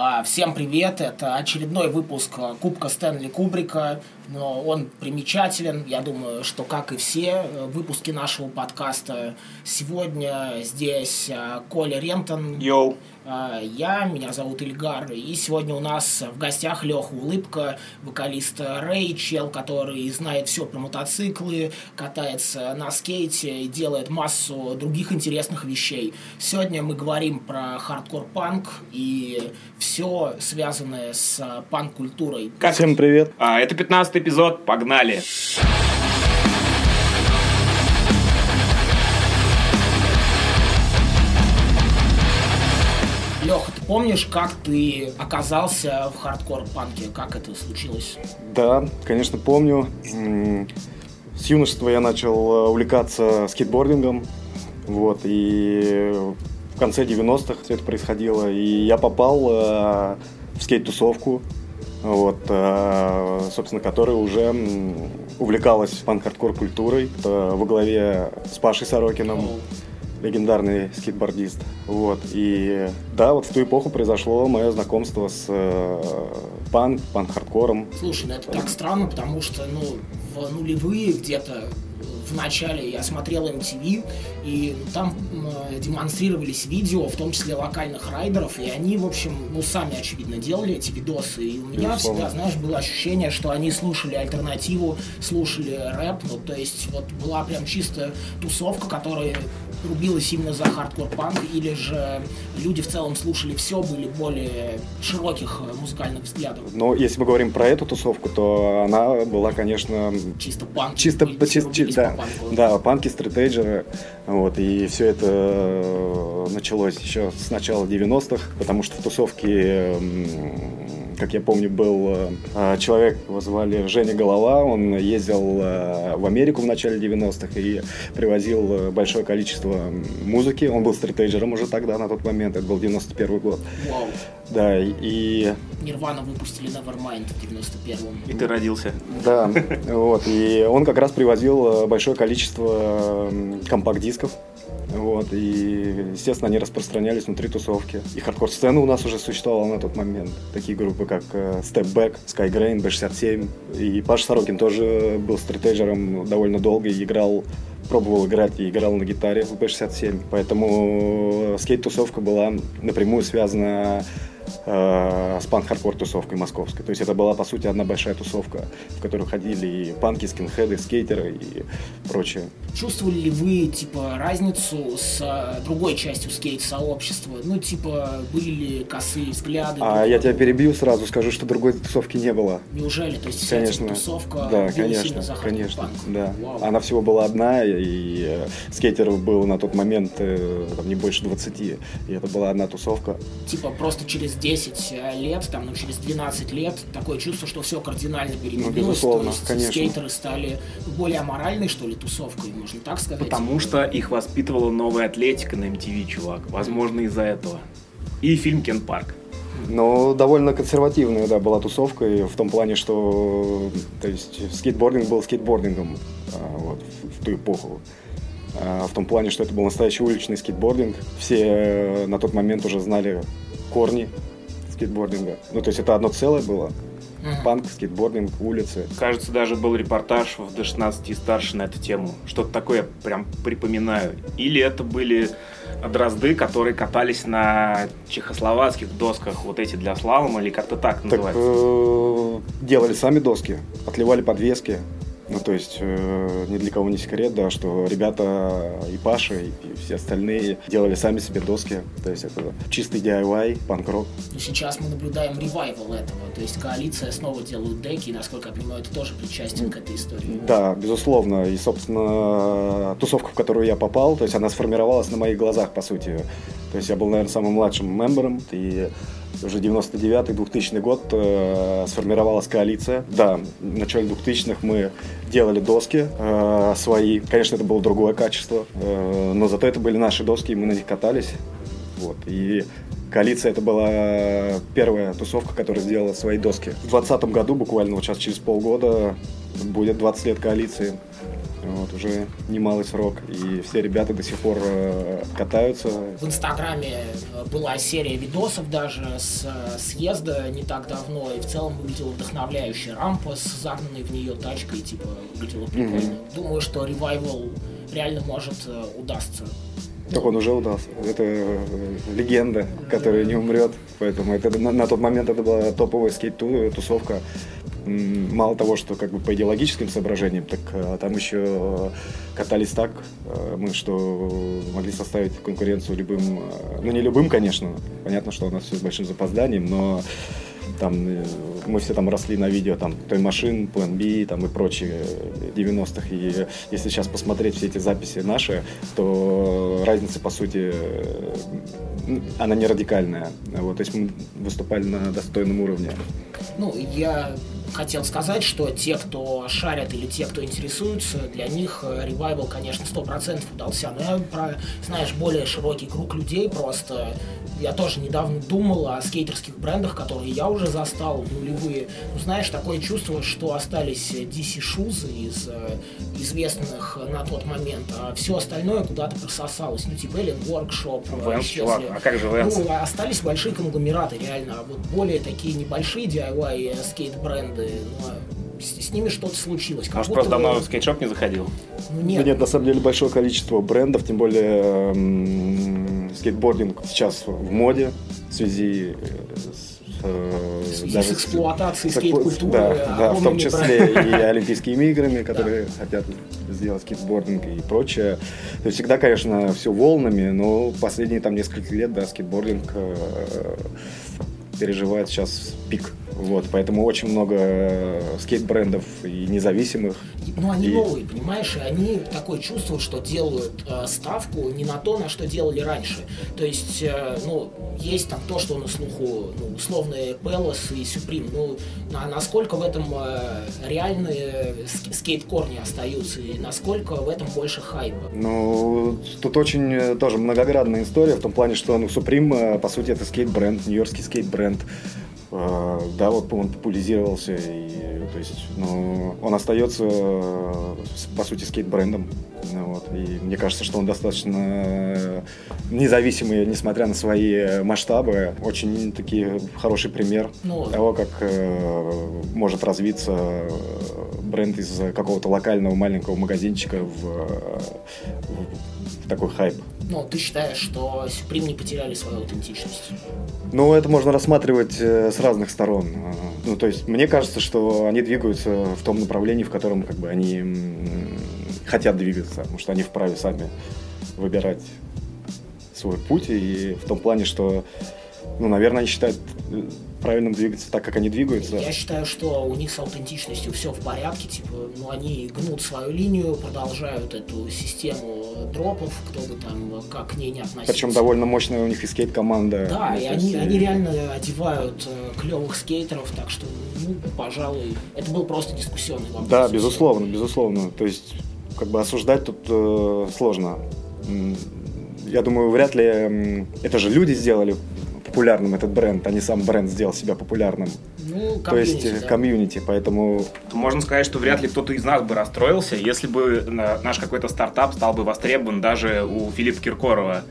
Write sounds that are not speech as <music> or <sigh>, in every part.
А, всем привет! Это очередной выпуск а, Кубка Стэнли Кубрика. Но он примечателен. Я думаю, что, как и все э, выпуски нашего подкаста, сегодня здесь а, Коля Рентон. Йоу. Я, меня зовут Ильгар, и сегодня у нас в гостях Леха Улыбка, вокалист Ray, чел, который знает все про мотоциклы, катается на скейте и делает массу других интересных вещей. Сегодня мы говорим про хардкор-панк и все связанное с панк-культурой. Всем привет. А, это 15 эпизод. Погнали. Леха, помнишь, как ты оказался в хардкор-панке? Как это случилось? Да, конечно, помню. С юношества я начал э, увлекаться скейтбордингом. Вот, и в конце 90-х все это происходило. И я попал э, в скейт-тусовку, вот, э, собственно, которая уже увлекалась панк-хардкор культурой во главе с Пашей Сорокином, легендарный скейтбордист. Вот, и да, вот в ту эпоху произошло мое знакомство с э, панк, панк-хардкором. Слушай, ну это так странно, потому что, ну, в нулевые где-то в начале я смотрел MTV, и там э, демонстрировались видео, в том числе локальных райдеров, и они, в общем, ну, сами, очевидно, делали эти видосы, и у меня Безусловно. всегда, знаешь, было ощущение, что они слушали альтернативу, слушали рэп, ну, то есть вот была прям чисто тусовка, которая рубилась именно за хардкор-панк, или же люди в целом слушали все, были более широких э, музыкальных взглядов. Но если мы говорим про эту тусовку, то она была, конечно... Чисто панк. Чисто, чисто, чисто да, панку. Да, панки, стратейджеры. Вот, и все это э, началось еще с начала 90-х, потому что в тусовке как я помню, был э, человек, его звали Женя Голова, он ездил э, в Америку в начале 90-х и привозил большое количество музыки. Он был стратейджером уже тогда, на тот момент, это был 91 год. Вау. Да, и... Нирвана выпустили Nevermind в 91-м. И ты родился. Да, <laughs> вот, и он как раз привозил большое количество компакт-дисков вот, и, естественно, они распространялись внутри тусовки. И хардкор-сцена у нас уже существовала на тот момент. Такие группы, как э, Step Back, Skygrain, B67. И Паш Сорокин тоже был стратегером довольно долго и играл пробовал играть и играл на гитаре в B67. Поэтому скейт-тусовка была напрямую связана э, с панк-хардкор тусовкой московской. То есть это была, по сути, одна большая тусовка, в которую ходили и панки, скинхеды, скейтеры и прочее. Чувствовали ли вы, типа, разницу с э, другой частью скейт-сообщества? Ну, типа, были ли косые взгляды? А я тебя перебью сразу, скажу, что другой тусовки не было. Неужели? То есть вся конечно. тусовка да, конечно, конечно, да. Вау. Она всего была одна, и э, скейтеров было на тот момент э, там, не больше 20, и это была одна тусовка. Типа просто через 10 э, лет, там, ну, через 12 лет, такое чувство, что все кардинально ну, переменилось. Ну, безусловно, То есть конечно. скейтеры стали более аморальной, что ли, тусовкой, можно так сказать. Потому что их воспитывала новая атлетика на MTV, чувак. Возможно, из-за этого. И фильм Ken Park. Ну, довольно консервативная, да, была тусовка, и в том плане, что, то есть, скейтбординг был скейтбордингом а, вот, в, в ту эпоху. А, в том плане, что это был настоящий уличный скейтбординг. Все э, на тот момент уже знали корни скейтбординга. Ну, то есть это одно целое было. Uh-huh. Панк, скейтбординг, улицы. Кажется, даже был репортаж в D16 и старше на эту тему. Что-то такое прям припоминаю. Или это были дрозды, которые катались на чехословацких досках, вот эти для слалома, или как-то так называется? Так, э, делали сами доски, отливали подвески, ну, то есть, э, ни для кого не секрет, да, что ребята и Паша, и, и все остальные делали сами себе доски. То есть, это чистый DIY, панк-рок. И сейчас мы наблюдаем ревайвал этого. То есть, коалиция снова делают деки, и, насколько я понимаю, это тоже причастен к этой истории. Да, безусловно. И, собственно, тусовка, в которую я попал, то есть, она сформировалась на моих глазах, по сути. То есть, я был, наверное, самым младшим мембером, и уже 99-2000 год э, сформировалась коалиция. Да, в начале 2000-х мы делали доски э, свои. Конечно, это было другое качество, э, но зато это были наши доски, и мы на них катались. Вот. И коалиция это была первая тусовка, которая сделала свои доски. В 2020 году, буквально вот сейчас через полгода, будет 20 лет коалиции. Вот, уже немалый срок, и все ребята до сих пор э, катаются. В Инстаграме э, была серия видосов даже с э, съезда не так давно, и в целом выглядела вдохновляющая рампа с загнанной в нее тачкой, типа, выглядела прикольно. Mm-hmm. Думаю, что ревайвал реально может удастся. Так он уже удался. Это легенда, которая не умрет. Поэтому это на, на тот момент это была топовая скейт-тусовка мало того, что как бы по идеологическим соображениям, так а, там еще катались так, а, мы что могли составить конкуренцию любым, а, ну не любым, конечно, понятно, что у нас все с большим запозданием, но там э, мы все там росли на видео там той машин, Plan B там и прочие 90-х. И если сейчас посмотреть все эти записи наши, то разница по сути э, она не радикальная. Вот, то есть мы выступали на достойном уровне. Ну, я хотел сказать, что те, кто шарят или те, кто интересуются, для них ревайвал, конечно, сто процентов удался. Но я про, знаешь, более широкий круг людей просто. Я тоже недавно думал о скейтерских брендах, которые я уже застал в нулевые. Ну, знаешь, такое чувство, что остались DC шузы из э, известных на тот момент, а все остальное куда-то прососалось. Ну, типа Эллен Workshop. Венс, чувак, а как же Венс? Ну, остались большие конгломераты, реально. А вот более такие небольшие DIY скейт-бренды бренды, но с, с ними что-то случилось. Может, просто давно в скейтшоп не заходил? Ну, нет. Да нет, на самом деле большое количество брендов, тем более эм, скейтбординг сейчас в моде в связи с э, даже с эксплуатацией скейт-культуры. Да, да, в том числе и Олимпийскими играми, которые да. хотят сделать скейтбординг и прочее. То есть всегда, конечно, все волнами, но последние там несколько лет, да, скейтбординг э, переживает сейчас пик. Вот, поэтому очень много э, скейт-брендов и независимых. Ну, они и... новые, понимаешь, и они такое чувство, что делают э, ставку не на то, на что делали раньше. То есть, э, ну, есть там то, что на слуху, ну, условные Пелос и Supreme, ну, на, насколько в этом э, реальные скейт-корни остаются, и насколько в этом больше хайпа? Ну, тут очень э, тоже многоградная история, в том плане, что, ну, Supreme, э, по сути, это скейт-бренд, нью-йоркский скейт-бренд. А, да, вот он популяризировался, и, то есть, ну, он остается, по сути, скейт-брендом. Вот, и мне кажется, что он достаточно независимый, несмотря на свои масштабы. Очень такие хороший пример ну, того, как э, может развиться бренд из какого-то локального маленького магазинчика в, в такой хайп. Ну, ты считаешь, что Supreme не потеряли свою аутентичность? Ну, это можно рассматривать э, с разных сторон. Ну, то есть, мне кажется, что они двигаются в том направлении, в котором как бы они хотят двигаться, потому что они вправе сами выбирать свой путь, и в том плане, что, ну, наверное, они считают правильным двигаться так, как они двигаются. Я считаю, что у них с аутентичностью все в порядке, типа, ну, они гнут свою линию, продолжают эту систему дропов, кто бы там как к ней не относился. Причем довольно мощная у них и скейт-команда. Да, и они, они реально одевают э, клевых скейтеров, так что, ну, пожалуй, это был просто дискуссионный вопрос. Да, безусловно, безусловно. То есть, как бы осуждать тут э, сложно. Я думаю, вряд ли это же люди сделали популярным этот бренд, а не сам бренд сделал себя популярным. Ну, То есть да. комьюнити, поэтому... Можно сказать, что вряд ли кто-то из нас бы расстроился, если бы наш какой-то стартап стал бы востребован даже у Филиппа Киркорова.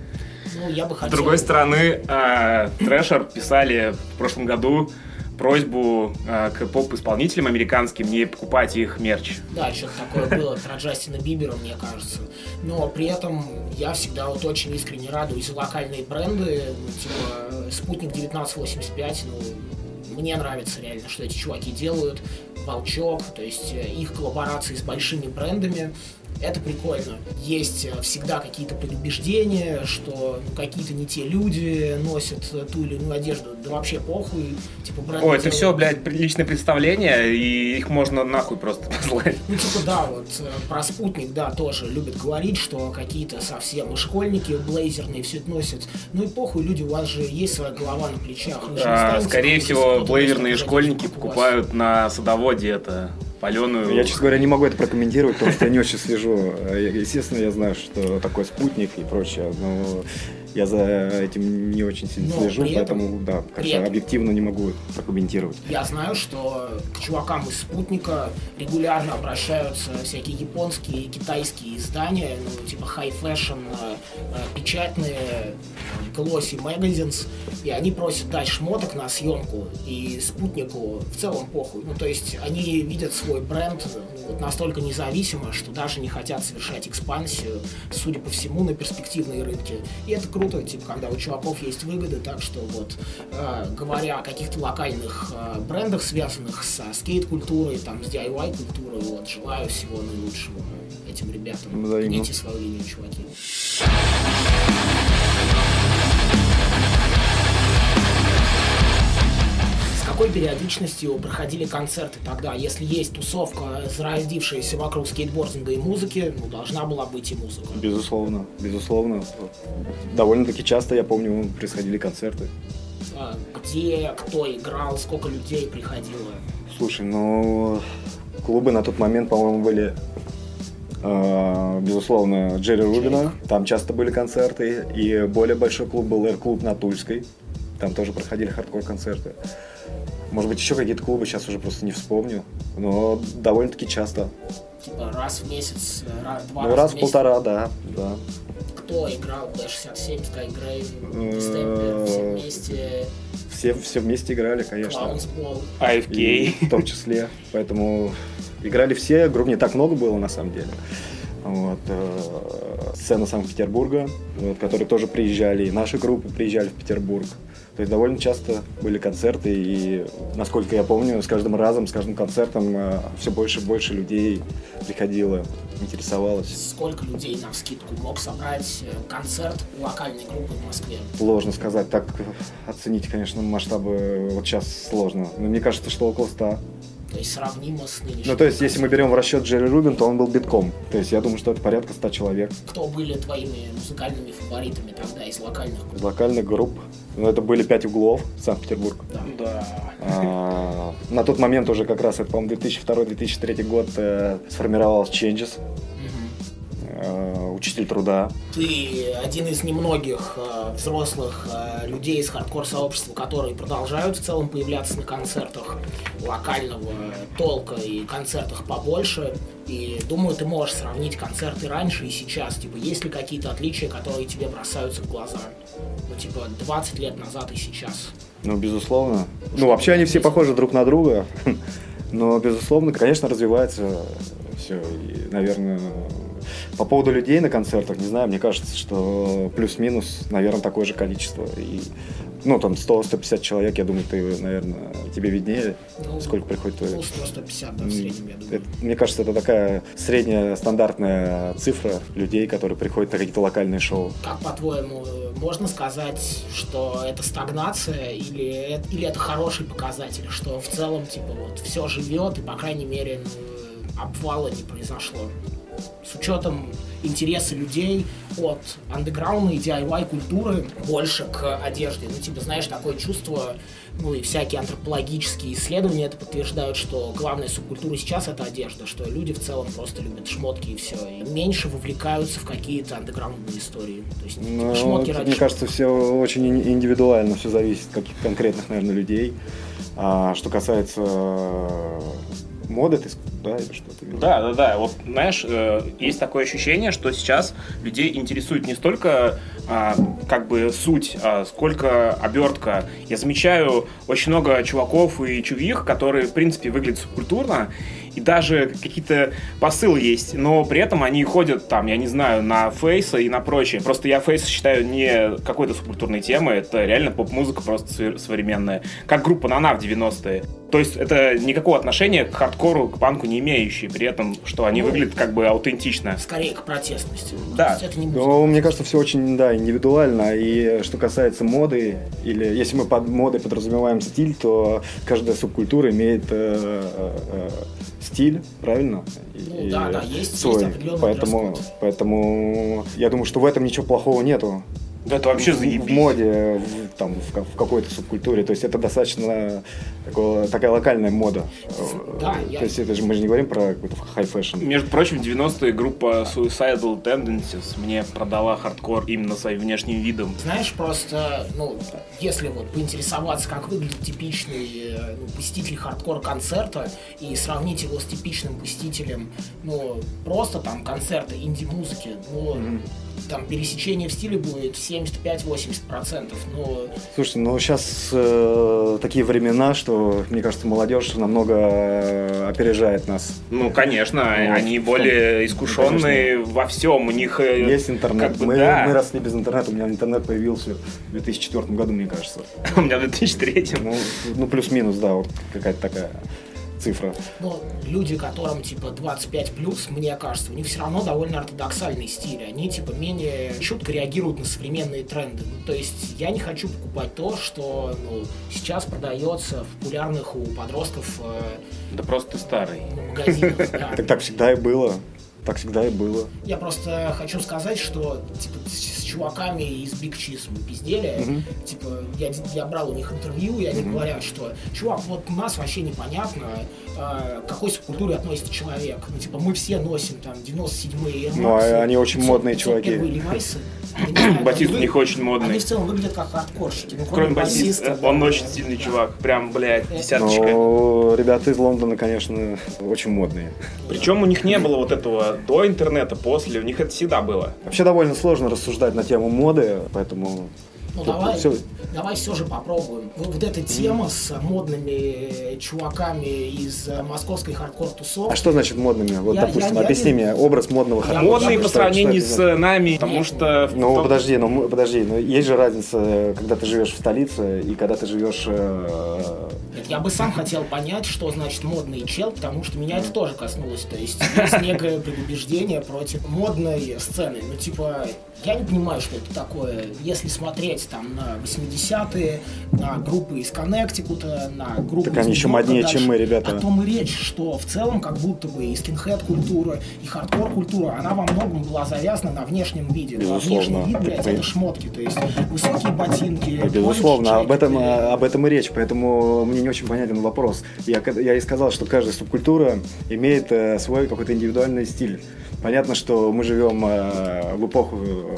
Ну, я бы хотел... С другой стороны, э, Трэшер писали в прошлом году просьбу э, к поп-исполнителям американским не покупать их мерч. Да, что-то такое было про Джастина Бибера, мне кажется. Но при этом я всегда вот очень искренне радуюсь локальные бренды, ну, типа Спутник 1985, ну, мне нравится реально, что эти чуваки делают. Волчок, то есть э, их коллаборации с большими брендами это прикольно. Есть э, всегда какие-то предубеждения, что ну, какие-то не те люди носят ту или иную одежду. Да вообще похуй. Типа, О, это делают... все, блядь, личное представление, и их можно нахуй просто <laughs> послать. Ну, типа, да, вот э, про спутник, да, тоже любят говорить, что какие-то совсем школьники блейзерные все это носят. Ну и похуй, люди, у вас же есть своя голова на плечах. А, скорее всего, блейзерные школьники покупают на садоводе это паленую. Я, честно говоря, не могу это прокомментировать, потому что я не очень слежу. Естественно, я знаю, что такое спутник и прочее, но Я за этим не очень сильно Но слежу, этом- поэтому, да, как-то объективно не могу прокомментировать. Я знаю, что к чувакам из «Спутника» регулярно обращаются всякие японские и китайские издания, ну, типа high fashion, э, э, печатные, э, glossy magazines, и они просят дать шмоток на съемку, и «Спутнику» в целом похуй. Ну, то есть они видят свой бренд вот настолько независимо, что даже не хотят совершать экспансию, судя по всему, на перспективные рынки. И это круто, типа, когда у чуваков есть выгоды, так что вот, э, говоря о каких-то локальных э, брендах, связанных со скейт-культурой, там, с DIY-культурой, вот, желаю всего наилучшего этим ребятам. Взаимно. Гните свою линию, чуваки. Какой периодичностью проходили концерты тогда? Если есть тусовка, зародившаяся вокруг скейтбординга и музыки, ну, должна была быть и музыка. Безусловно, безусловно. Довольно-таки часто, я помню, происходили концерты. А, Где, кто играл, сколько людей приходило? Слушай, ну, клубы на тот момент, по-моему, были, э, безусловно, Джерри Рубина. Там часто были концерты. И более большой клуб был Air-клуб на Тульской. Там тоже проходили хардкор-концерты. Может быть, еще какие-то клубы, сейчас уже просто не вспомню. Но довольно-таки часто. Типа раз в месяц, э, ра- два Ну, раза раз в месяц? полтора, да, да. Кто играл B67, Skygrave, Э, Distemper, все вместе, Все, все вместе играли, конечно. AFK. И в том числе. Поэтому играли все, групп не так много было на самом деле. Вот, э, сцена Санкт-Петербурга, вот, которые тоже приезжали, и наши группы приезжали в Петербург. То есть довольно часто были концерты, и, насколько я помню, с каждым разом, с каждым концертом все больше и больше людей приходило, интересовалось. Сколько людей на вскидку мог собрать э, концерт локальной группы в Москве? Сложно сказать, так оценить, конечно, масштабы вот сейчас сложно. Но мне кажется, что около 100. То есть сравнимо с нынешним. Ну, то есть, если мы берем в расчет Джерри Рубин, то он был битком. То есть, я думаю, что это порядка 100 человек Кто были твоими музыкальными фаворитами тогда из локальных групп? из локальных групп. Ну, это были пять углов, Санкт-Петербург. Да. А, На тот момент уже как раз, это, по-моему, 2002-2003 год э, сформировалась Changes, Учитель труда. Ты один из немногих э, взрослых э, людей из хардкор-сообщества, которые продолжают в целом появляться на концертах локального толка и концертах побольше. И думаю, ты можешь сравнить концерты раньше и сейчас. Типа, есть ли какие-то отличия, которые тебе бросаются в глаза? Ну, типа, 20 лет назад и сейчас. Ну, безусловно. Ну, вообще они все похожи друг на друга. <laughs> Но, безусловно, конечно, развивается все. И, наверное, по поводу людей на концертах, не знаю, мне кажется, что плюс-минус, наверное, такое же количество. И, ну, там 100-150 человек, я думаю, ты, наверное, тебе виднее, Ну, сколько приходит. Ну, 100-150, да, в среднем, я думаю. Это, мне кажется, это такая средняя стандартная цифра людей, которые приходят на какие-то локальные шоу. Как по-твоему, можно сказать, что это стагнация или, это- или это хороший показатель, что в целом, типа, вот все живет и, по крайней мере, обвала не произошло? С учетом интереса людей от андеграундной DIY культуры больше к одежде. Ну, типа, знаешь, такое чувство, ну и всякие антропологические исследования это подтверждают, что главная субкультура сейчас это одежда, что люди в целом просто любят шмотки и все. И меньше вовлекаются в какие-то андеграундные истории. То есть типа, Ну, шмотки ради мне кажется, все очень ин- индивидуально, все зависит от каких конкретных, наверное, людей. А что касается моды, ты, да, или что ты имел? Да, да, да. Вот знаешь, э, есть такое ощущение, что сейчас людей интересует не столько а, как бы суть, а сколько обертка. Я замечаю очень много чуваков и чувих, которые, в принципе, выглядят субкультурно, и даже какие-то посылы есть, но при этом они ходят там, я не знаю, на фейса и на прочее. Просто я фейс считаю не какой-то субкультурной темой, это реально поп-музыка просто современная. Как группа Нана в 90-е. То есть это никакого отношения к хардкору, к панку не имеющие, при этом, что они Ну, выглядят как бы аутентично. Скорее к протестности. Да. Это не. Ну, мне кажется, все очень, да, индивидуально. И что касается моды, или если мы под модой подразумеваем стиль, то каждая субкультура имеет э, э, э, стиль, правильно? Ну да, да, есть- есть свой. определенный поэтому, дресс-код. поэтому я думаю, что в этом ничего плохого нету. Да это вообще заебись. в моде, в, там, в, в какой-то субкультуре. То есть это достаточно такого- такая локальная мода. Да, Э, я- То есть это же мы же не говорим про какой-то high fashion. Между прочим, в 90-е группа Suicidal Tendencies мне продала хардкор именно своим внешним видом. Знаешь, просто, ну, если вот поинтересоваться, как выглядит типичный э, ну, посетитель хардкор-концерта и сравнить его с типичным посетителем, ну, просто там концерта инди-музыки, ну, там пересечение в стиле будет 75-80%, ну, Слушайте, ну сейчас такие времена, что, мне кажется, молодежь намного э, опережает нас. Ну, конечно, Вот. они более искушенные во всем. У них э, Есть интернет. как бы мы, да. мы росли без интернета. У меня интернет появился в 2004 году, мне кажется. <laughs> У меня в 2003 Ну, ну плюс-минус, да, вот какая-то такая цифра. ну, люди, которым типа 25 плюс, мне кажется, у них все равно довольно ортодоксальный стиль. Они типа менее чутко реагируют на современные тренды. Ну, то есть я не хочу покупать то, что ну, сейчас продается в популярных у подростков э, Да просто старый. магазинах. да. Так так всегда и было. Так всегда и было. Я просто хочу сказать, что типа с чуваками из Big Cheese мы пиздели. Мгм. Типа, я, я брал у них интервью, и они говорят, что чувак, вот у нас вообще непонятно, а, к какой субкультуре относится человек. Ну, типа, мы все носим там 97-е Air Ну, а они очень 500 модные чуваки. 501 Левайсы. Батист у них очень модный. Они в целом выглядят как хардкорщики. Ну, Кроме басиста, басиста, да. он очень сильный чувак. Прям, блядь, десяточка. Но ребята из Лондона, конечно, очень модные. Причем у них не было вот этого до интернета, после. У них это всегда было. Вообще довольно сложно рассуждать на тему моды, поэтому Ну тут давай, всё- давай все же попробуем. Вот, вот эта тема с модными чуваками из э, московской хардкор-тусовки. А что значит модными? Вот, Я- допустим, я- я объясни не- мне образ модного Я- хардкора. Модные по сравнению с значит? нами, потому что... Ну, в- подожди, ну, подожди, ну, есть же разница, когда ты живешь в столице и когда ты живешь... э, Нет, я бы сам хотел понять, что значит модный чел, потому что меня это тоже коснулось. То есть есть некое предубеждение против модной сцены. Ну, типа, я не понимаю, что это такое. Если смотреть там на 80-е, на группы из Коннектикута, на группы Так они еще моднее, дальше, чем мы, ребята. О том и речь, что в целом как будто бы и скинхед-культура, и хардкор-культура, она во многом была завязана на внешнем виде. Ну, а Безусловно. внешний вид, блядь, Это- это шмотки. То есть высокие ботинки, Безусловно, колледж об этом, чеки, э, об этом и речь, поэтому мне не очень понятен вопрос. Я, я и сказал, что каждая субкультура имеет э, свой какой-то индивидуальный стиль. Понятно, что мы живем э, в эпоху, э,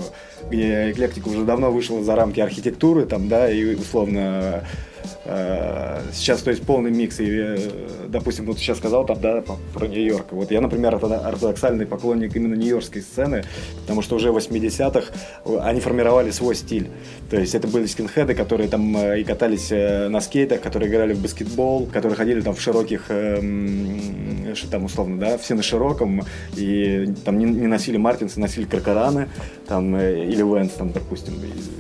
где эклектика уже давно вышла за рамки архитектуры, там, да, и условно сейчас, то есть, полный микс. И, э, допустим, вот сейчас сказал там, да, про Нью-Йорк. Вот я, например, ортодо- ортодоксальный поклонник именно нью-йоркской сцены, потому что уже в 80-х они формировали свой стиль. То есть это были скинхеды, которые там э, и катались э, на скейтах, которые играли в баскетбол, которые ходили там в широких, там условно, да, все на широком, и там не, не носили Мартинсы, носили Кракораны, там, э, или Vans, там, допустим,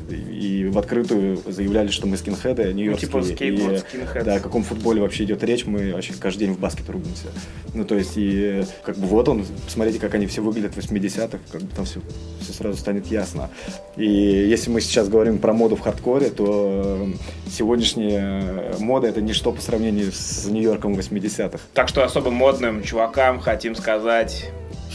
и, и в открытую заявляли, что мы скинхеды, нью-йоркские. Скейтборд и. Да, о каком футболе вообще идет речь, мы вообще каждый день в баскет рубимся. Ну, то есть, и как бы вот он, посмотрите, как они все выглядят в 80-х, как бы там все, все сразу станет ясно. И если мы сейчас говорим про моду в хардкоре, то э, сегодняшняя мода это ничто по сравнению с Нью-Йорком 80-х. Так что особо модным чувакам хотим сказать...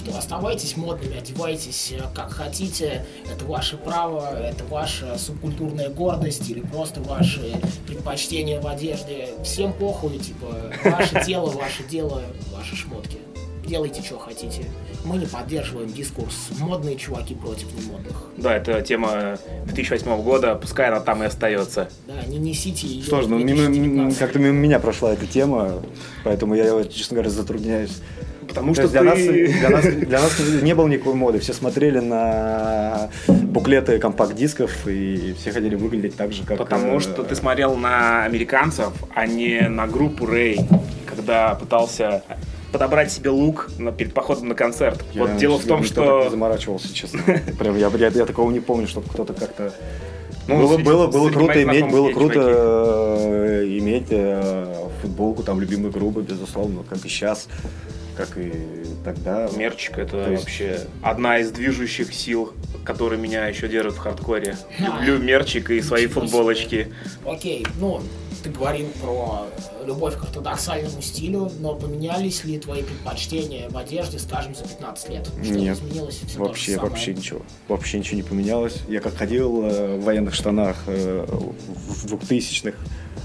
что оставайтесь модными, одевайтесь э, как хотите, это ваше право, это ваша субкультурная гордость или просто ваши предпочтения в одежде. Всем похуй, типа, ваше <laughs> тело, ваше дело, ваши шмотки. Делайте, что хотите. Мы не поддерживаем дискурс модные чуваки против немодных. Да, это тема 2008 года, пускай она там и остается. Да, не несите ее. Сложно, в мимо- мимо- 2019. как-то мимо меня прошла эта тема, поэтому я, честно говоря, затрудняюсь. Потому То что для, ты... нас, для, нас, <laughs> для нас не было никакой моды. Все смотрели на буклеты компакт-дисков и все хотели выглядеть так же, как... Потому э, что ты смотрел на американцев, а не на группу Рэй, когда пытался подобрать себе лук на, перед походом на концерт. я вот дело в я том, что... заморачивался, честно. Прям я, я, я такого не помню, чтобы кто-то как-то... Ну, было, среди- было, было круто иметь, было круто э, иметь э, футболку там любимой группы, безусловно, как и сейчас, как и тогда. Мерчик это То есть- вообще одна из движущих сил, которые меня еще держат в хардкоре. Люблю мерчик и свои футболочки. Окей, ну, ты говорил про любовь к ортодоксальному стилю, но поменялись ли твои предпочтения в одежде, скажем, за 15 лет? Что Нет, изменилось? Все вообще, вообще ничего. Вообще ничего не поменялось. Я как ходил э, в военных штанах э, в 2000-х,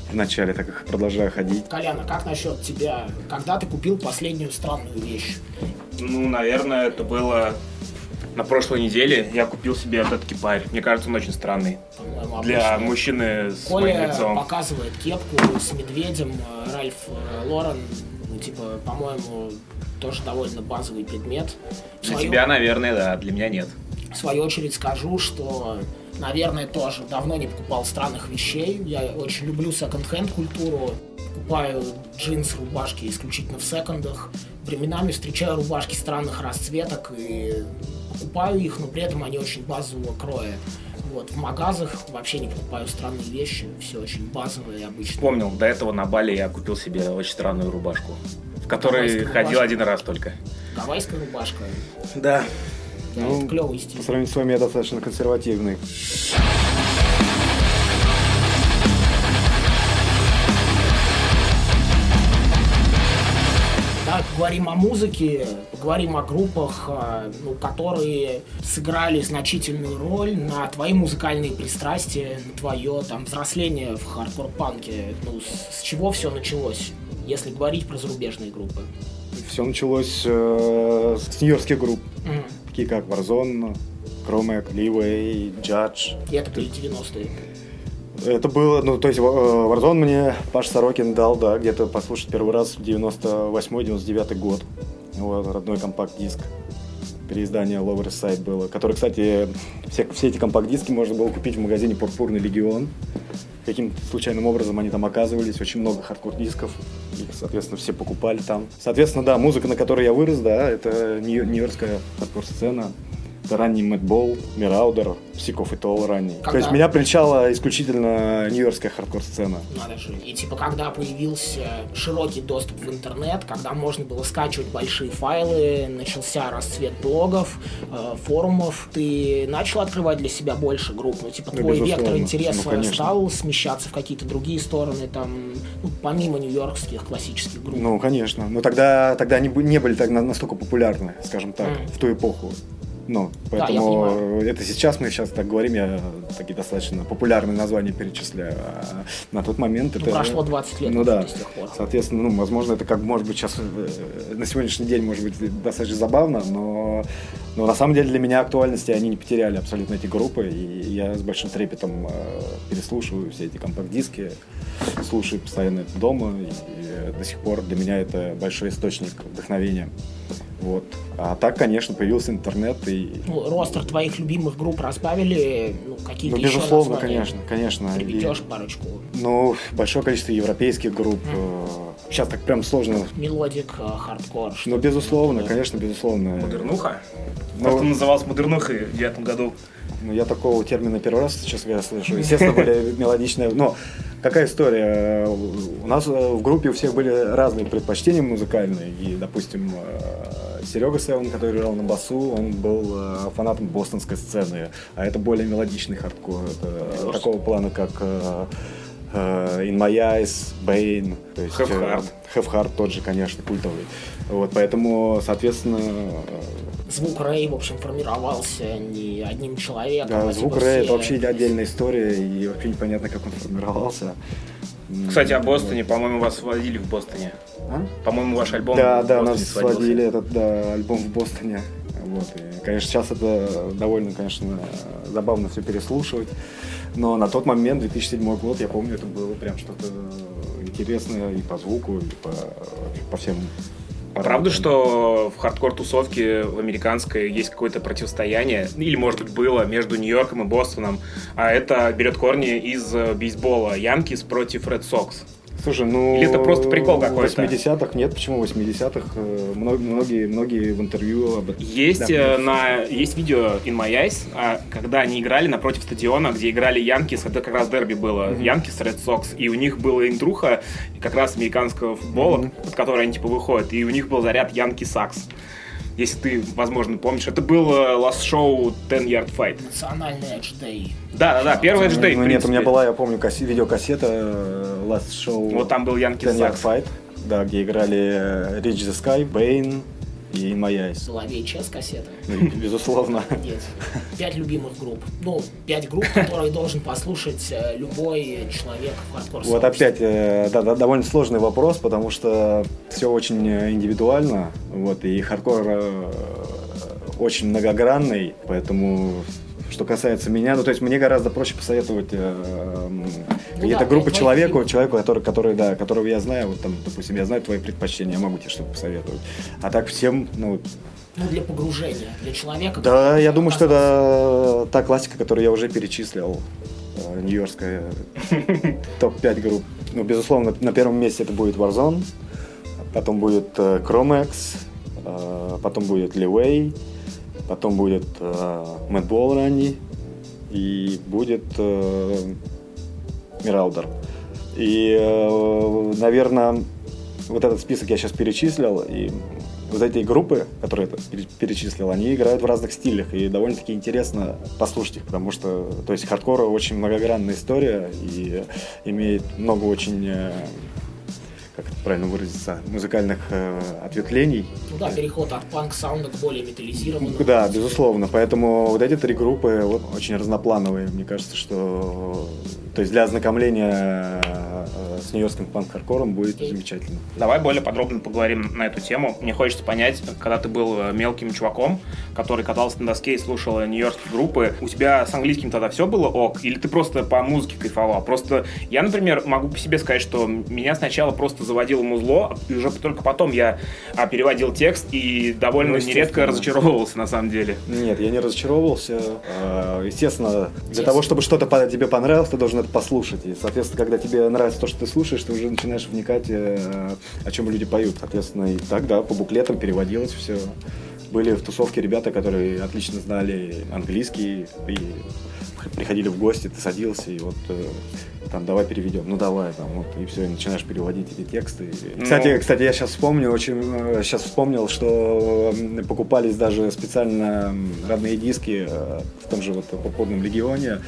в начале, так как продолжаю ходить. Коляна, как насчет тебя? Когда ты купил последнюю странную вещь? Ну, наверное, это было на прошлой неделе я купил себе этот кипарь. Мне кажется, он очень странный. Для мужчины с Коля моим лицом. показывает кепку с медведем. Э, Ральф э, Лорен, ну, типа, по-моему, тоже довольно базовый предмет. Для свою... тебя, наверное, да, для меня нет. В свою очередь скажу, что наверное, тоже давно не покупал странных вещей. Я очень люблю секонд-хенд культуру. Покупаю джинсы, рубашки исключительно в секондах. Временами встречаю рубашки странных расцветок и покупаю их, но при этом они очень базового кроя. Вот, в магазах вообще не покупаю странные вещи, все очень базовые обычно. Помнил, до этого на Бали я купил себе очень странную рубашку, в которой Гавайская ходил рубашка. один раз только. Гавайская рубашка. Да. Да, ну, клевый стиль. По сравнению с вами я достаточно консервативный. Поговорим о музыке, поговорим о группах, а, ну, которые сыграли значительную роль на твои музыкальные пристрастия, на твое там взросление в хардкор-панке. Ну, с, с чего все началось, если говорить про зарубежные группы? Все началось э, с нью-йоркских групп. Угу такие как Warzone, Chromec, Leeway, Judge. И это были 90-е? Это было, ну, то есть Warzone мне Паш Сорокин дал, да, где-то послушать первый раз в 98-99 год. Вот, родной компакт-диск. Переиздание Lower Side было, который, кстати, все, все эти компакт-диски можно было купить в магазине Пурпурный Легион. Каким-то случайным образом они там оказывались, очень много хардкор-дисков. Их, соответственно, все покупали там. Соответственно, да, музыка, на которой я вырос, да, это нью-йоркская хардкор-сцена. Это ранний Madball, Merauder, Sick of It All ранний. Когда? То есть меня прельщала исключительно нью-йоркская хардкор-сцена. Надо же. И типа когда появился широкий доступ в интернет, когда можно было скачивать большие файлы, начался расцвет блогов, э, форумов, ты начал открывать для себя больше групп. Ну, типа, ну, твой вектор интереса ну, стал смещаться в какие-то другие стороны, там, ну, помимо нью-йоркских классических групп. Ну, конечно. Но тогда, тогда они не были так настолько популярны, скажем так, mm. в ту эпоху. Ну, поэтому да, это сейчас мы сейчас так говорим, я такие достаточно популярные названия перечисляю. А на тот момент ну, это... Прошло 20 лет ну, да. с тех пор. Соответственно, ну, возможно, это как может быть сейчас э, на сегодняшний день может быть достаточно забавно, но, но на самом деле для меня актуальности они не потеряли абсолютно эти группы, и я с большим трепетом э, переслушиваю все эти компакт-диски, слушаю постоянно это дома, и, и до сих пор для меня это большой источник вдохновения. Вот. А так, конечно, появился интернет и... Ну, ростер твоих любимых групп разбавили, ну, какие-то Ну, безусловно, конечно, конечно. Приведешь и, парочку. Ну, большое количество европейских групп. Mm. Сейчас так прям сложно. Melodic, э, хардкор. Ну, безусловно, конечно, безусловно. Модернуха? Ну, Просто назывался модернухой в девятом году. Ну, я такого термина первый раз сейчас я слышу. Естественно, более мелодичные. Но какая история? У нас в группе у всех были разные предпочтения музыкальные. И, допустим, э, Серега Севен, который играл на басу, он был э, фанатом бостонской сцены. А это более мелодичный хардкор. Это такого плана, как э, In My Eyes, Bane. То есть, Have Heart. Have Heart тот же, конечно, культовый. Вот, поэтому, соответственно, звук Рэй, в общем, формировался не одним человеком. Да, а звук типа Рэй это вообще отдельная история, и вообще непонятно, как он формировался. Кстати, о Бостоне, по-моему, вас сводили в Бостоне. А? По-моему, ваш альбом Да, да, нас сводили этот да, альбом в Бостоне. Вот. И, конечно, сейчас это довольно, конечно, забавно все переслушивать. Но на тот момент, 2007 год, я помню, это было прям что-то интересное и по звуку, и по, по всем Правда, что в хардкор-тусовке в американской есть какое-то противостояние, или, может быть, было между Нью-Йорком и Бостоном, а это берет корни из бейсбола Янкис против Ред Сокс. Слушай, ну... Или это просто прикол какой-то? В 80-х нет, почему в 80-х? Э, многие, многие в интервью об этом... Есть, да, э, на, есть видео In My Eyes, а, когда они играли напротив стадиона, где играли Янкис, это как раз дерби было, Янкис, Ред Сокс, и у них была интруха как раз американского футбола, mm-hmm. под который они типа выходят, и у них был заряд Янки Сакс. Если ты, возможно, помнишь. Это был э, last show Ten Yard Fight. Национальный Edge Day. Да, да, да, первый Edge Day, Ну нет, у меня была, я помню, кассе- видеокассета э, Last Show. Вот там был Янки Ten Yard Fight, да, где играли э, Reach the Sky, Bane и In My Eyes. Целая VHS кассета. Ну, безусловно. Нет. Пять любимых групп. Ну, пять групп, которые должен послушать э, любой человек в хардкор Вот опять, э, да, да, довольно сложный вопрос, потому что все очень э, индивидуально, вот, и хардкор очень многогранный, поэтому что касается меня, ну то есть мне гораздо проще посоветовать э, м, какие-то да, группы человеку, человеку, который, который, да, которого я знаю, вот там, допустим, я знаю твои предпочтения, я могу тебе что-то посоветовать. А так всем, ну, Ну, для погружения, для человека. да, я думаю, что это та классика, которую я уже перечислил. э, Нью-Йоркская <laughs> топ-5 групп. Ну, безусловно, на первом месте это будет Warzone, потом будет э, Chromex, э, потом будет Leeway, потом будет э, Madball ранний и будет э, Mirror. И, э, наверное, вот этот список я сейчас перечислил, и вот эти группы, которые я пере- перечислил, они играют в разных стилях, и довольно-таки интересно послушать их, потому что, то есть, хардкор очень многогранная история, и имеет много очень, э, как это правильно выразиться, музыкальных э, ответвлений, Ну да, переход от панк-саунда к более металлизированному. да, безусловно. Поэтому вот эти три группы вот, очень разноплановые. Мне кажется, что то есть для ознакомления э, с нью-йоркским панк-хардкором будет замечательно. Давай более подробно поговорим на эту тему. Мне хочется понять, когда ты был э, мелким чуваком, который катался на доске и слушал э, нью-йоркские группы, у тебя с английским тогда все было ок? Или ты просто по музыке кайфовал? Просто я, например, могу по себе сказать, что меня сначала просто заводило музло, и уже только потом я а, переводил текст и довольно Ну, нередко разочаровывался на самом деле. Нет, я не разочаровывался. Естественно, для того, чтобы что-то тебе понравилось, ты должен это послушать. И, соответственно, когда тебе нравится то, что ты слушаешь, ты уже начинаешь вникать, э, о чем люди поют. Соответственно, и так, да, по буклетам переводилось все. Были в тусовке ребята, которые отлично знали английский и приходили в гости, ты садился и вот э, там давай переведем, ну давай там вот и все, и начинаешь переводить эти тексты. И, Ну. Кстати, кстати, я сейчас вспомнил, очень сейчас вспомнил, что покупались даже специально родные диски э, в том же вот Пурпурном Легионе.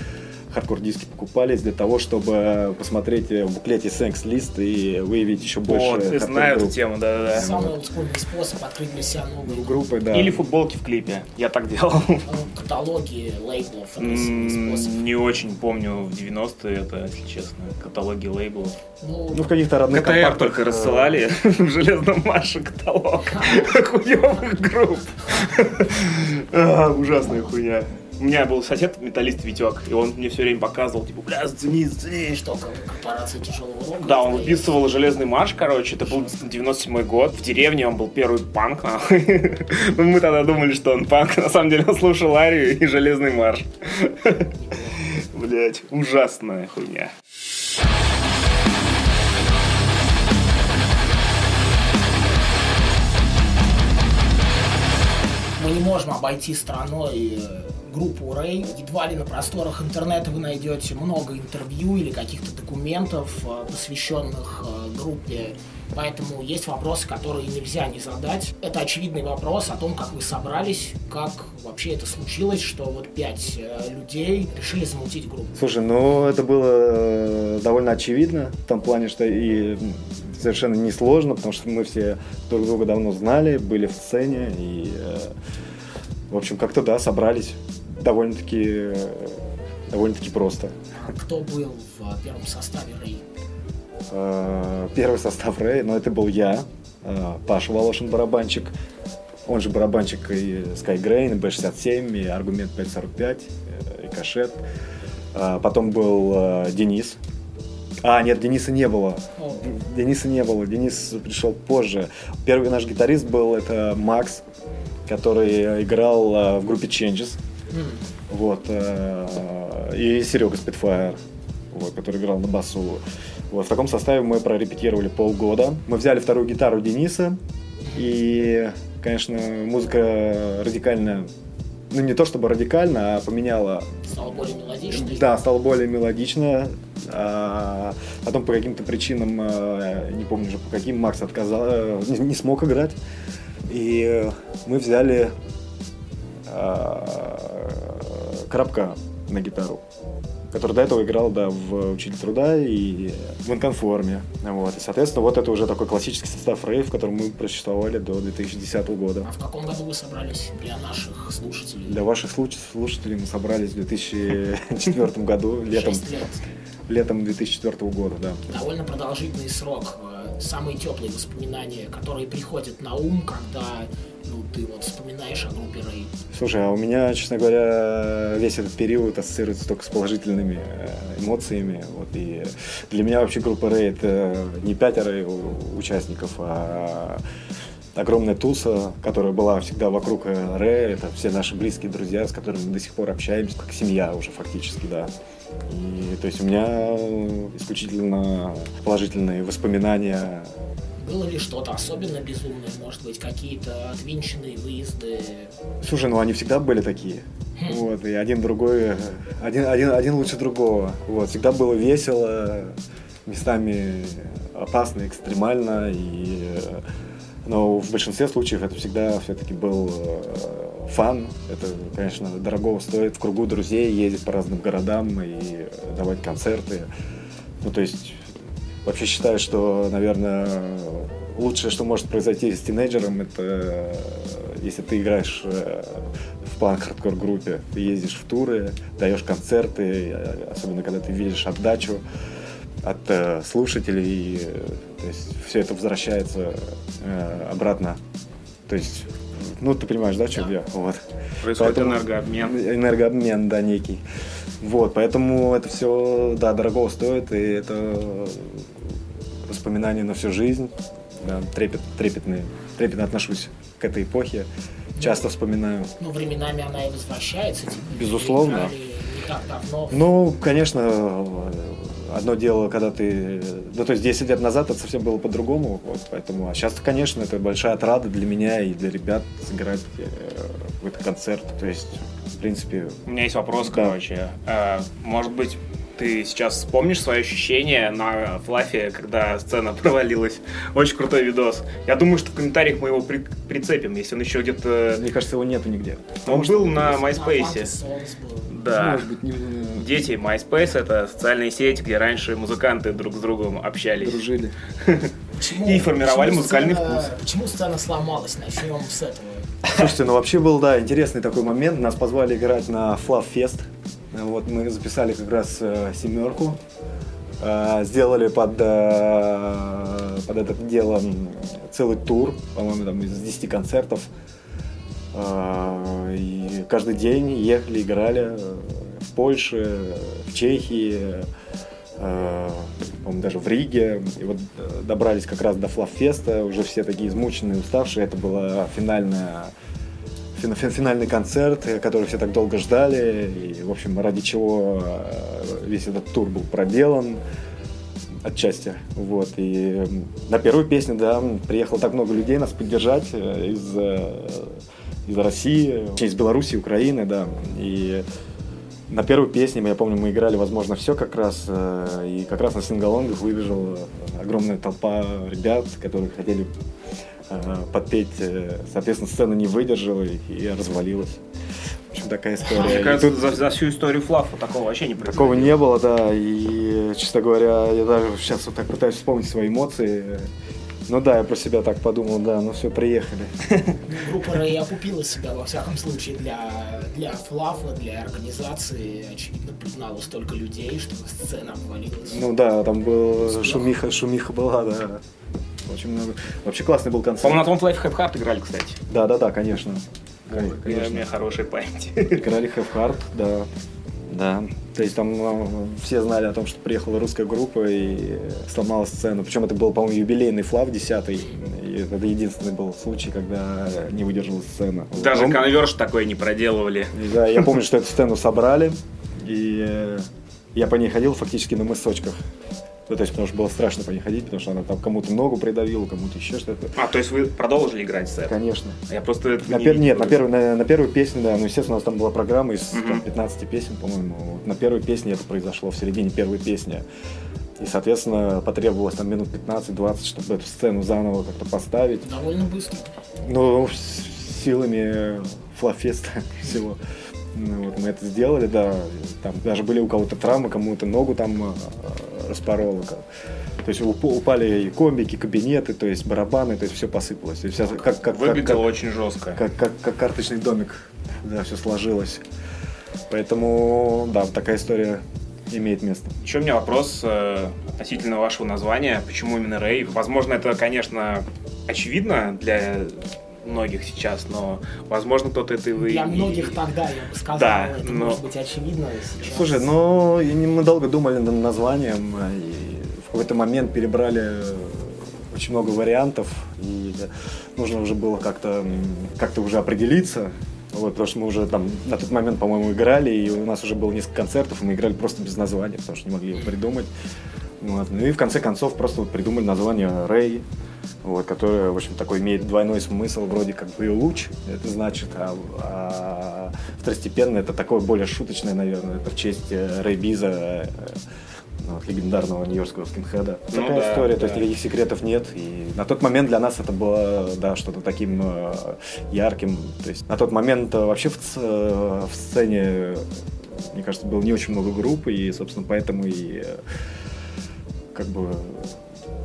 Хардкор диски покупались для того, чтобы посмотреть в буклете Thanks list и выявить еще больше. Вот, хардкор знаю эту тему, да-да-да. Самый олдскульный способ открыть для себя новые Группы, да. Или футболки в клипе. Я так делал. <laughs> ну, каталоги лейблов. это М, способ. Не очень помню в 90-е это, если честно, каталоги лейблов. Ну, Ну, в каких-то родных КТР только э, рассылали <laughs> в железном марше каталог <laughs> хуёвых групп. А, Ужасная хуйня. У меня был сосед, металлист Витек, и он мне все время показывал, типа, бля, зацени, зацени. что, как корпорация тяжелого рока. Да, он выписывал железный марш, короче, это был 97 год. В деревне он был первый панк, нахуй. <laughs> Ну, мы тогда думали, что он панк, на самом деле он слушал Арию и железный марш. <laughs> Блять, ужасная хуйня. Мы не можем обойти страной э, группу Рэй. Едва ли на просторах интернета вы найдете много интервью или каких-то документов, э, посвященных э, группе. Поэтому есть вопросы, которые нельзя не задать. Это очевидный вопрос о том, как вы собрались, как вообще это случилось, что вот пять э, людей решили замутить группу. Слушай, ну это было довольно очевидно, в том плане, что и совершенно несложно, потому что мы все друг друга давно знали, были в сцене, и, в общем, как-то, да, собрались довольно-таки довольно-таки просто. Кто был в первом составе Рэй? Э, Первый состав Рэй, но это был я, э, Паша Волошин, барабанщик, он же барабанщик и Skygrain, и B67, и Аргумент 545, э, и Кашет. А, Потом был Денис. А, нет, Дениса не было. Дениса не было, Денис пришел позже. Первый наш гитарист был это Макс, который играл в группе Changes. Вот. э, И Серега Спитфайр, вот, который играл на басу. Вот, в таком составе мы прорепетировали полгода. Мы взяли вторую гитару Дениса. И, конечно, музыка радикально, ну не то чтобы радикально, а поменяла Стало более мелодичной. да, стало более мелодично. А потом по каким-то причинам, э, не помню уже по каким, Макс отказал, э, не, не смог играть. И мы взяли Крабка на гитару, который до этого играл да, в «Учитель труда» и в «Инконформе». Вот. И, соответственно, вот это уже такой классический состав рейв, в котором мы просуществовали до 2010 года. А в каком году вы собрались для наших слушателей? Для ваших слушателей мы собрались в 2004 году, летом. лет. Летом 2004 года, да. Довольно продолжительный срок. Самые теплые воспоминания, которые приходят на ум, когда ну, ты вот вспоминаешь о группе? Слушай, а у меня, честно говоря, весь этот период ассоциируется только с положительными э, эмоциями. Вот, и для меня вообще группа Рэй это не пятеро участников, а огромная туса, которая была всегда вокруг Рэ, это все наши близкие друзья, с которыми мы до сих пор общаемся, как семья уже фактически, да. И то есть у меня исключительно положительные воспоминания было ли что-то особенно безумное, может быть, какие-то отвинченные выезды? Слушай, ну они всегда были такие. Хм. Вот, и один другой, один, один, один лучше другого. Вот, всегда было весело, местами опасно, экстремально, и, но в большинстве случаев это всегда все-таки был э, фан. Это, конечно, дорого стоит в кругу друзей ездить по разным городам и давать концерты. Ну, то есть Вообще считаю, что, наверное, лучшее, что может произойти с тинейджером, это если ты играешь э, в панк-хардкор группе, ты ездишь в туры, даешь концерты, особенно когда ты видишь отдачу от э, слушателей, и, то есть все это возвращается э, обратно. То есть, ну ты понимаешь, да, что да. я? Вот. Происходит Поэтому, энергообмен. Энергообмен, да, некий. Вот, поэтому это все, да, дорого стоит, и это воспоминания на всю жизнь. Да, трепет, трепетные, трепетно отношусь к этой эпохе. Часто вспоминаю. Ну, временами она и возвращается. Типа, Безусловно. Не так давно. Ну, конечно, одно дело, когда ты... Ну, то есть 10 лет назад это совсем было по-другому, вот, поэтому... А сейчас, конечно, это большая отрада для меня и для ребят сыграть э, в этот концерт, то есть принципе... У меня есть вопрос, да. короче. А, может быть, ты сейчас вспомнишь свои ощущения на флафе, когда сцена <laughs> провалилась. Очень крутой видос. Я думаю, что в комментариях мы его при прицепим, если он еще где-то... Мне кажется, его нету нигде. Он был на MySpace. Да. Может быть, не... Дети, MySpace это социальная сеть, где раньше музыканты друг с другом общались. Дружили. Почему, и формировали музыкальный сцена, вкус. Почему сцена сломалась? Начнем с этого. Слушайте, ну вообще был, да, интересный такой момент. Нас позвали играть на Fluff Fest. Вот мы записали как раз э, семерку. Э, сделали под, э, под это дело целый тур, по-моему, там из 10 концертов. Э, и каждый день ехали, играли в Польше, в Чехии, э, даже в Риге. И вот э, добрались как раз до Флаффеста, уже все такие измученные, уставшие. Это была финальная финальный концерт, который все так долго ждали, и, в общем, ради чего э, весь этот тур был проделан отчасти. Вот. И на первую песню, да, приехало так много людей нас поддержать э, из, из России, из Беларуси, Украины, да. И на первой песне, я помню, мы играли, возможно, все как раз, э, и как раз на сингалонгах выбежала огромная толпа ребят, которые хотели э, подпеть. Э, соответственно, сцена не выдержала и развалилась. В общем, такая история. Мне кажется, тут... за, за всю историю Флафа такого вообще не произошло. Такого не было, да. И, честно говоря, я даже сейчас вот так пытаюсь вспомнить свои эмоции. Ну да, я про себя так подумал, да, ну все, приехали. Группа Рэй окупила себя, во всяком случае, для, для Флафа, для организации. Очевидно, признала столько людей, что сцена обвалилась. Ну да, там был шумиха, шумиха была, да. Очень много. Вообще классный был концерт. По-моему, на том Life Have Heart играли, кстати. Да, да, да, конечно. Ой, конечно. У меня хорошая память. Играли Have Heart, да. Да. То есть там э, все знали о том, что приехала русская группа и сломала сцену. Причем это был, по-моему, юбилейный флав 10 И это единственный был случай, когда не выдержала сцена. Даже Он... конверш такой не проделывали. Да, я помню, <laughs> что эту сцену собрали. И я по ней ходил фактически на мысочках. Ну, то есть, потому что было страшно по ней ходить, потому что она там кому-то ногу придавила, кому-то еще что-то. А, то есть вы продолжили играть сет? Конечно. Я просто на не пер... Нет, на, первую, на, на первую песню, да, ну, естественно, у нас там была программа из угу. там, 15 песен, по-моему. Вот на первой песне это произошло, в середине первой песни. И, соответственно, потребовалось там минут 15-20, чтобы эту сцену заново как-то поставить. Довольно быстро. Ну, силами Флафеста <laughs> всего. Ну, вот мы это сделали, да. Там даже были у кого-то травмы, кому-то ногу там э, распороло. То есть уп- упали и комбики, кабинеты, то есть барабаны, то есть все посыпалось. То есть вся, как, как, Выглядело как, очень жестко. как, как, как карточный домик. Да, все сложилось. Поэтому, да, такая история имеет место. Еще у меня вопрос э, относительно вашего названия. Почему именно рейв? Возможно, это, конечно, очевидно для многих сейчас, но, возможно, кто-то это... и- Для и- многих тогда, я бы сказал, Да, это но- может быть очевидно сейчас. Слушай, ну, и не- мы долго думали над названием, э, и в какой-то момент перебрали э, очень много вариантов, и нужно уже было как-то м, как-то уже определиться. Вот, потому что мы уже там на тот момент, по-моему, играли, и у нас уже было несколько концертов, и мы играли просто без названия, потому что не могли его придумать. Вот. Ну и в конце концов просто вот придумали название Рэй, вот, которое, в общем, такой имеет двойной смысл, вроде как бы и луч, это значит, а, а второстепенно это такое более шуточное, наверное, это в честь э, Рэй Биза, э, ну, вот, легендарного нью-йоркского скинхеда. Ну Такая да, история, то есть да. никаких секретов нет. И на тот момент для нас это было, да, что-то таким э, ярким. То есть на тот момент э, вообще в, в сцене, мне кажется, было не очень много групп, и, собственно, поэтому и как бы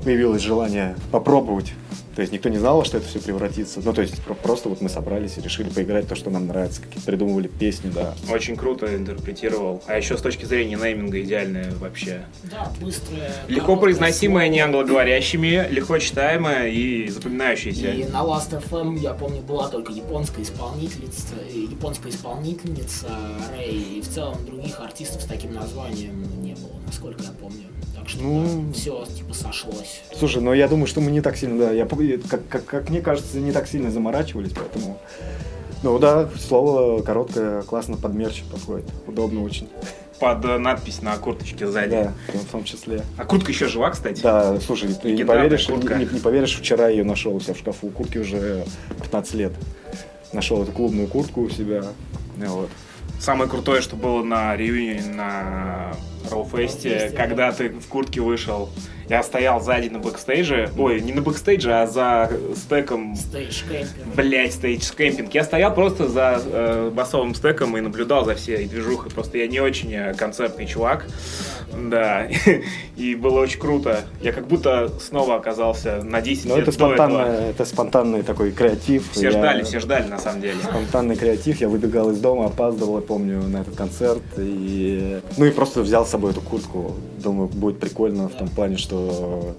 появилось желание попробовать. То есть никто не знал, что это все превратится. Ну, то есть про- просто вот мы собрались и решили поиграть то, что нам нравится. Какие-то придумывали песни, да. Очень круто интерпретировал. А еще с точки зрения нейминга идеальное вообще. Да, быстрое. Легко короткое произносимое не англоговорящими, легко читаемое и запоминающееся. И на Last FM, я помню, была только японская исполнительница, э, японская исполнительница Рэй, и в целом других артистов с таким названием не было, насколько я помню. Так что Ну, все типа сошлось. Слушай, ну я думаю, что мы не так сильно, да, я, как, как, как мне кажется, не так сильно заморачивались, поэтому... Ну да, слово короткое, классно под мерч подходит, удобно очень. Под э, надпись на курточке сзади. Да, в том числе. А куртка еще жива, кстати? Да, слушай, ты не поверишь, не, не поверишь, вчера ее нашел у себя в шкафу. Куртке уже 15 лет. Нашел эту клубную куртку у себя. Вот. Самое крутое, что было на reunion е на Роуфесте, когда ты в куртке вышел. Я стоял сзади на бэкстейдже. Ой, не на бэкстейдже, а за стеком Stage camper. Блять, stage camping. Я стоял просто за э, басовым стеком и наблюдал за всей движухой. Просто я не очень э, концертный чувак. Да. <laughs> И было очень круто. Я как будто снова оказался на 10 Но лет Ну, это, до этого. спонтанно, это спонтанный такой креатив. Все Я- ждали, все ждали на самом деле. Спонтанный креатив. Я выбегал из дома, опаздывал, я помню, на этот концерт. И... Ну и просто взял с собой эту куртку. Думаю, будет прикольно в том плане, что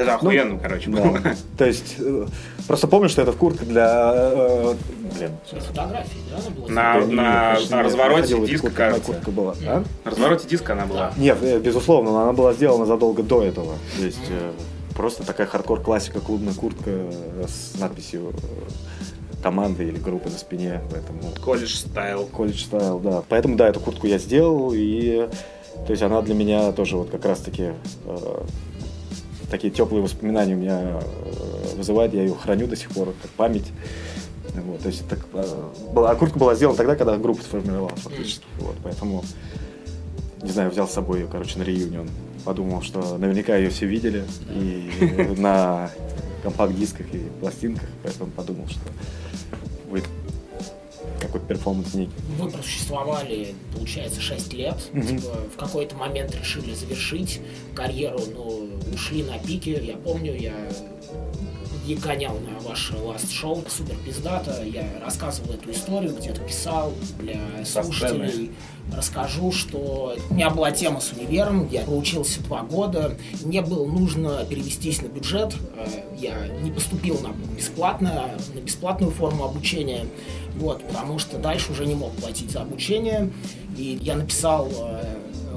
Это охуенно, короче, Да. было. То есть, э, просто помню, что эта куртка для... э, Блин. На фотографии, да, она была? На- Да, не, на конечно, не развороте диска, куртку, моя кажется. куртка была. А? На развороте диска она была. Нет, э, безусловно, но она была сделана задолго до этого. То есть э, просто такая хардкор-классика, клубная куртка с надписью команды или группы на спине, поэтому College style. college style, да. Поэтому, да, эту куртку я сделал, и то есть она для меня тоже вот как раз-таки э, такие теплые воспоминания у меня э, вызывает, я ее храню до сих пор, как память. Вот, то есть это, э, была, куртка была сделана тогда, когда группа сформировалась фактически. Вот, поэтому, не знаю, взял с собой ее, короче, на реюнион. Подумал, что наверняка ее все видели и на компакт-дисках и пластинках, поэтому подумал, что будет какой-то перформанс некий. Вы просуществовали, получается, 6 лет. Мгм. Типа, в какой-то момент решили завершить карьеру, но ушли на пике. Я помню, я и гонял на ваше last show, супер пиздато. Я рассказывал эту историю, где-то писал для слушателей. Расскажу, что у меня была тема с универом, я проучился два года, мне было нужно перевестись на бюджет, э, я не поступил на бесплатное, на бесплатную форму обучения, вот, потому что дальше уже не мог платить за обучение, и я написал э,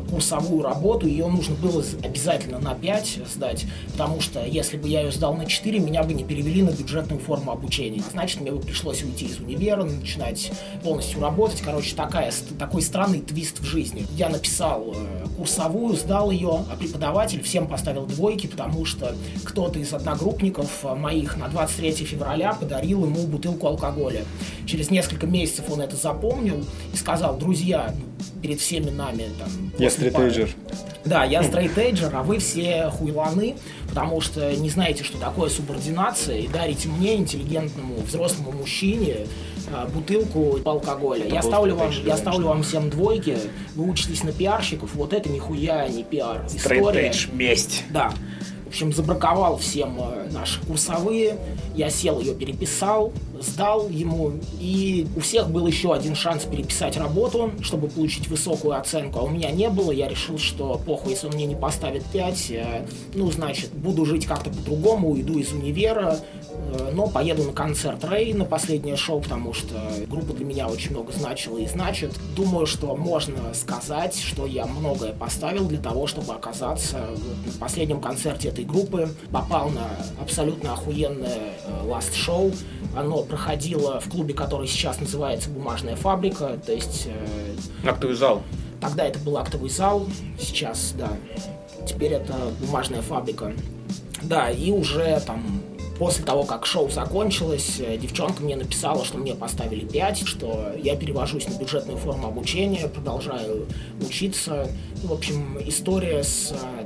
курсовую работу, ее нужно было обязательно на 5 сдать, потому что если бы я ее сдал на 4, меня бы не перевели на бюджетную форму обучения. Значит, мне бы пришлось уйти из универа, начинать полностью работать. Короче, такая, такой странный твист в жизни. Я написал э, курсовую, сдал ее, а преподаватель всем поставил двойки, потому что кто-то из одногруппников э, моих на 23 февраля подарил ему бутылку алкоголя. Через несколько месяцев он это запомнил и сказал, друзья, ну, перед всеми нами там, Если стрийтейджер. Да, я стрейтейджер, а вы все хуйланы, потому что не знаете, что такое субординация, и дарите мне, интеллигентному взрослому мужчине, а, бутылку алкоголя. Это я ставлю, вам, я ставлю вам всем двойки, вы учитесь на пиарщиков, вот это нихуя не пиар. Стрейтейдж месть. Да. В общем, забраковал всем э, наши курсовые. Я сел ее переписал, сдал ему. И у всех был еще один шанс переписать работу, чтобы получить высокую оценку. А у меня не было. Я решил, что похуй, если он мне не поставит 5, э, ну, значит, буду жить как-то по-другому, уйду из универа, э, но поеду на концерт Рэй на последнее шоу, потому что группа для меня очень много значила и значит. Думаю, что можно сказать, что я многое поставил для того, чтобы оказаться на последнем концерте этой группы. Попал на абсолютно охуенное last show. Оно проходило в клубе, который сейчас называется «Бумажная фабрика», то есть э, Актовый зал. Тогда это был актовый зал, сейчас, да, теперь это бумажная фабрика. Да, и уже там после того, как шоу закончилось, э, девчонка мне написала, что мне поставили 5, что я перевожусь на бюджетную форму обучения, продолжаю учиться. Ну, в общем, история с э,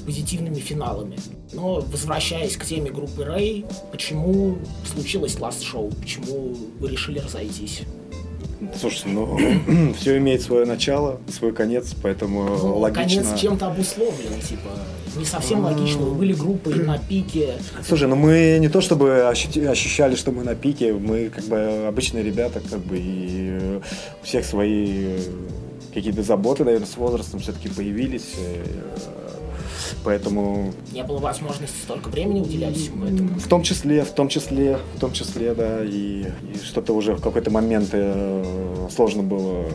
позитивными финалами. Но возвращаясь к теме группы Ray, почему случилось Last Show, почему вы решили разойтись? Слушайте, ну, <clears throat> все имеет свое начало, свой конец, поэтому Ну, логично. Конец чем-то обусловлен, типа, не совсем логично. Вы были группой на пике. Слушай, ну мы не то чтобы ощущали, что мы на пике, мы как бы обычные ребята, как бы и э, у всех свои э, какие-то заботы, наверное, с возрастом все-таки появились. Поэтому Не было возможности столько времени уделять всему этому. в том числе, в том числе, в том числе, да, и, и что-то уже в какой-то момент э, сложно было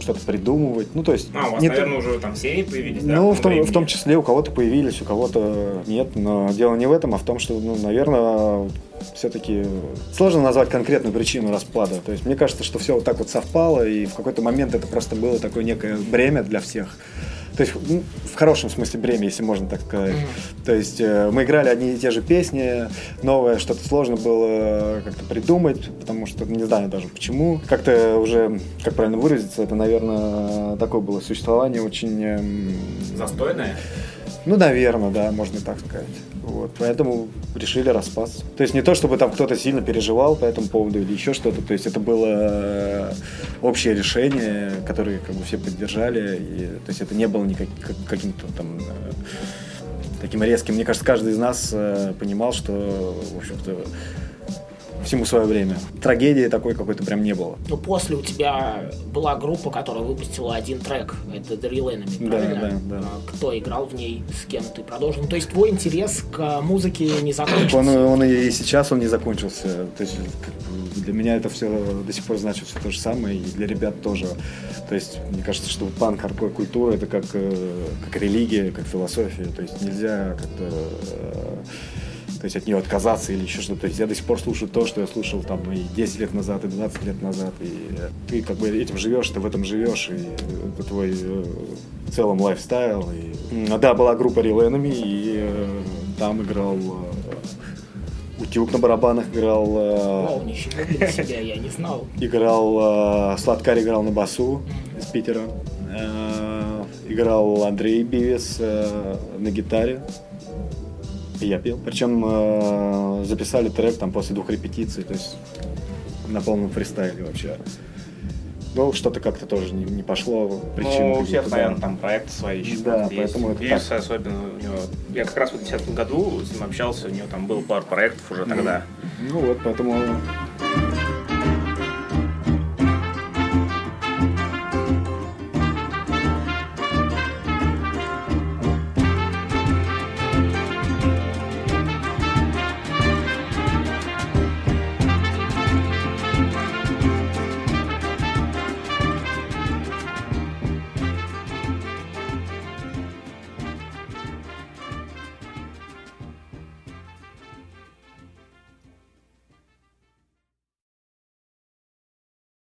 что-то придумывать. Ну, то есть... А, у вас, не то- наверное, уже там серии появились, да? Ну, в том, времени? в том числе у кого-то появились, у кого-то нет. Но дело не в этом, а в том, что, ну, наверное, все-таки сложно назвать конкретную причину распада. То есть мне кажется, что все вот так вот совпало, и в какой-то момент это просто было такое некое бремя для всех. То есть ну, в хорошем смысле бремя, если можно так сказать. То есть э, мы играли одни и те же песни, новое что-то сложно было как-то придумать, потому что не знаю даже почему. Как-то уже, как правильно выразиться, это, наверное, такое было существование очень эм, Застойная? Ну, наверное, да, можно так сказать. Вот, поэтому решили распасться. То есть не то, чтобы там кто-то сильно переживал по этому поводу или еще что-то. То есть это было э, общее решение, которое как бы все поддержали. И, то есть это не было никак, как- каким-то там э, таким резким. Мне кажется, каждый из нас э, понимал, что, в общем-то, всему свое время. Трагедии такой какой-то прям не было. Ну, после у тебя была группа, которая выпустила один трек. Это The Real Enemy, Да, правильно? да, да. А Кто играл в ней, с кем ты продолжил? Ну, то есть твой интерес к музыке не Он, закончился? он и сейчас он не закончился. То есть для меня это все до сих пор значит все то же самое, и для ребят тоже. То есть мне кажется, что панк, хардкор культура это как, э, как религия, как философия. То есть нельзя как-то э, то есть от нее отказаться или еще что-то. То есть я до сих пор слушаю то, что я слушал там и 10 лет назад, и 20 лет назад. И э, ты как бы этим живешь, ты в этом живешь, и это твой э, в целом лайфстайл. И... Да, была группа Real Enemy, и э, там играл Утюг на барабанах играл, Вау, ничего себя, я не знал. играл Сладкарь играл на басу из Питера, играл Андрей Бивес э, на гитаре, и я пел. Причем э, записали трек там после двух репетиций, то есть на полном фристайле вообще. Ну, что-то как-то тоже не, не пошло. Причины Ну, у всех, наверное, там проекты свои еще. Да, есть. поэтому это так. особенно у него... Я как раз в 2010 году с ним общался, у него там было пару проектов уже тогда. Ну вот, поэтому